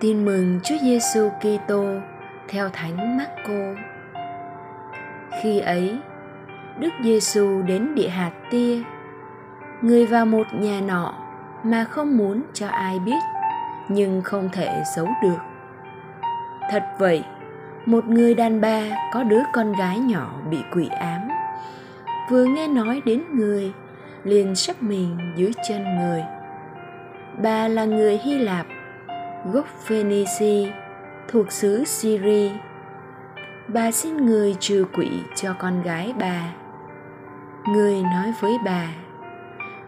Tin mừng Chúa Giêsu Kitô theo Thánh Marco. Khi ấy, Đức Giêsu đến địa hạt tia, người vào một nhà nọ mà không muốn cho ai biết, nhưng không thể giấu được. Thật vậy, một người đàn bà có đứa con gái nhỏ bị quỷ ám, vừa nghe nói đến người, liền sắp mình dưới chân người. Bà là người Hy Lạp gốc Phoenici thuộc xứ Syria. Bà xin người trừ quỷ cho con gái bà. Người nói với bà,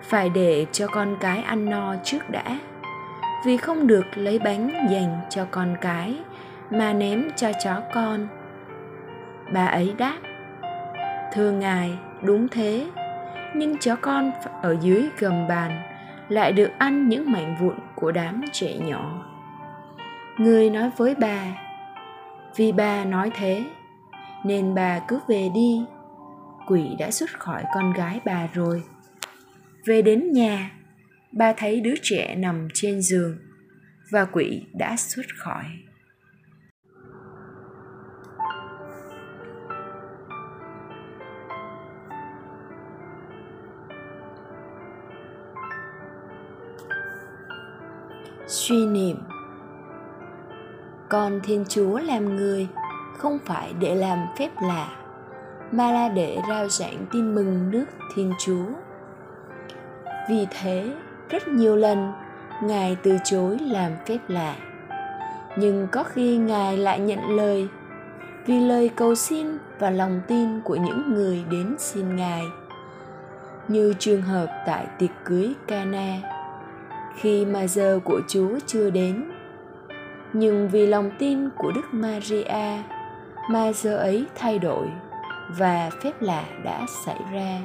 phải để cho con cái ăn no trước đã, vì không được lấy bánh dành cho con cái mà ném cho chó con. Bà ấy đáp, thưa ngài, đúng thế, nhưng chó con ở dưới gầm bàn lại được ăn những mảnh vụn của đám trẻ nhỏ người nói với bà. Vì bà nói thế, nên bà cứ về đi. Quỷ đã xuất khỏi con gái bà rồi. Về đến nhà, bà thấy đứa trẻ nằm trên giường và quỷ đã xuất khỏi. Suy niệm con thiên chúa làm người, không phải để làm phép lạ, mà là để rao giảng tin mừng nước thiên chúa. Vì thế, rất nhiều lần, ngài từ chối làm phép lạ. Nhưng có khi ngài lại nhận lời, vì lời cầu xin và lòng tin của những người đến xin ngài. Như trường hợp tại tiệc cưới Cana, khi mà giờ của Chúa chưa đến nhưng vì lòng tin của Đức Maria mà giờ ấy thay đổi và phép lạ đã xảy ra.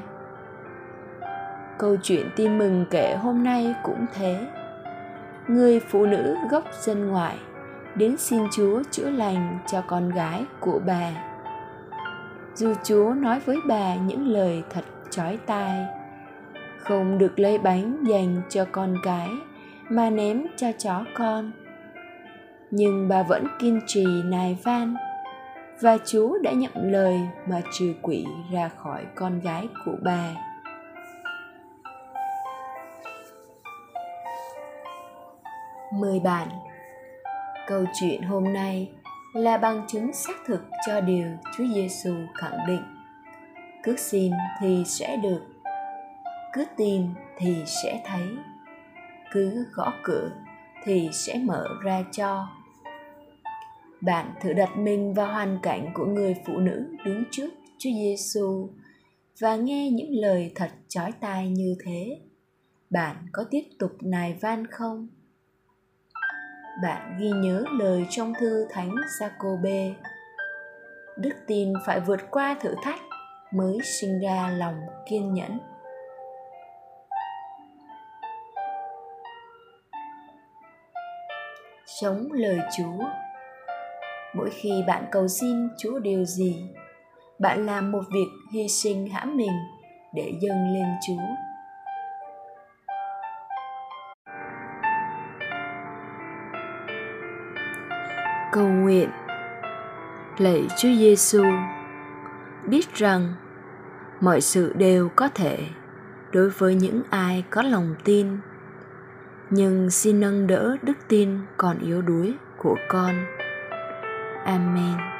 Câu chuyện tin mừng kể hôm nay cũng thế. Người phụ nữ gốc dân ngoại đến xin Chúa chữa lành cho con gái của bà. Dù Chúa nói với bà những lời thật chói tai, không được lấy bánh dành cho con cái mà ném cho chó con nhưng bà vẫn kiên trì nài van. Và chú đã nhận lời mà trừ quỷ ra khỏi con gái của bà. Mời bạn, câu chuyện hôm nay là bằng chứng xác thực cho điều Chúa Giêsu khẳng định. Cứ xin thì sẽ được cứ tìm thì sẽ thấy. Cứ gõ cửa thì sẽ mở ra cho bạn thử đặt mình vào hoàn cảnh của người phụ nữ đứng trước Chúa Giêsu và nghe những lời thật chói tai như thế. Bạn có tiếp tục nài van không? Bạn ghi nhớ lời trong thư Thánh Giacôbê. Đức tin phải vượt qua thử thách mới sinh ra lòng kiên nhẫn. Sống lời Chúa. Mỗi khi bạn cầu xin chúa điều gì, bạn làm một việc hy sinh hãm mình để dâng lên chúa. Cầu nguyện. Lạy chúa giêsu biết rằng mọi sự đều có thể đối với những ai có lòng tin nhưng xin nâng đỡ đức tin còn yếu đuối của con Amen.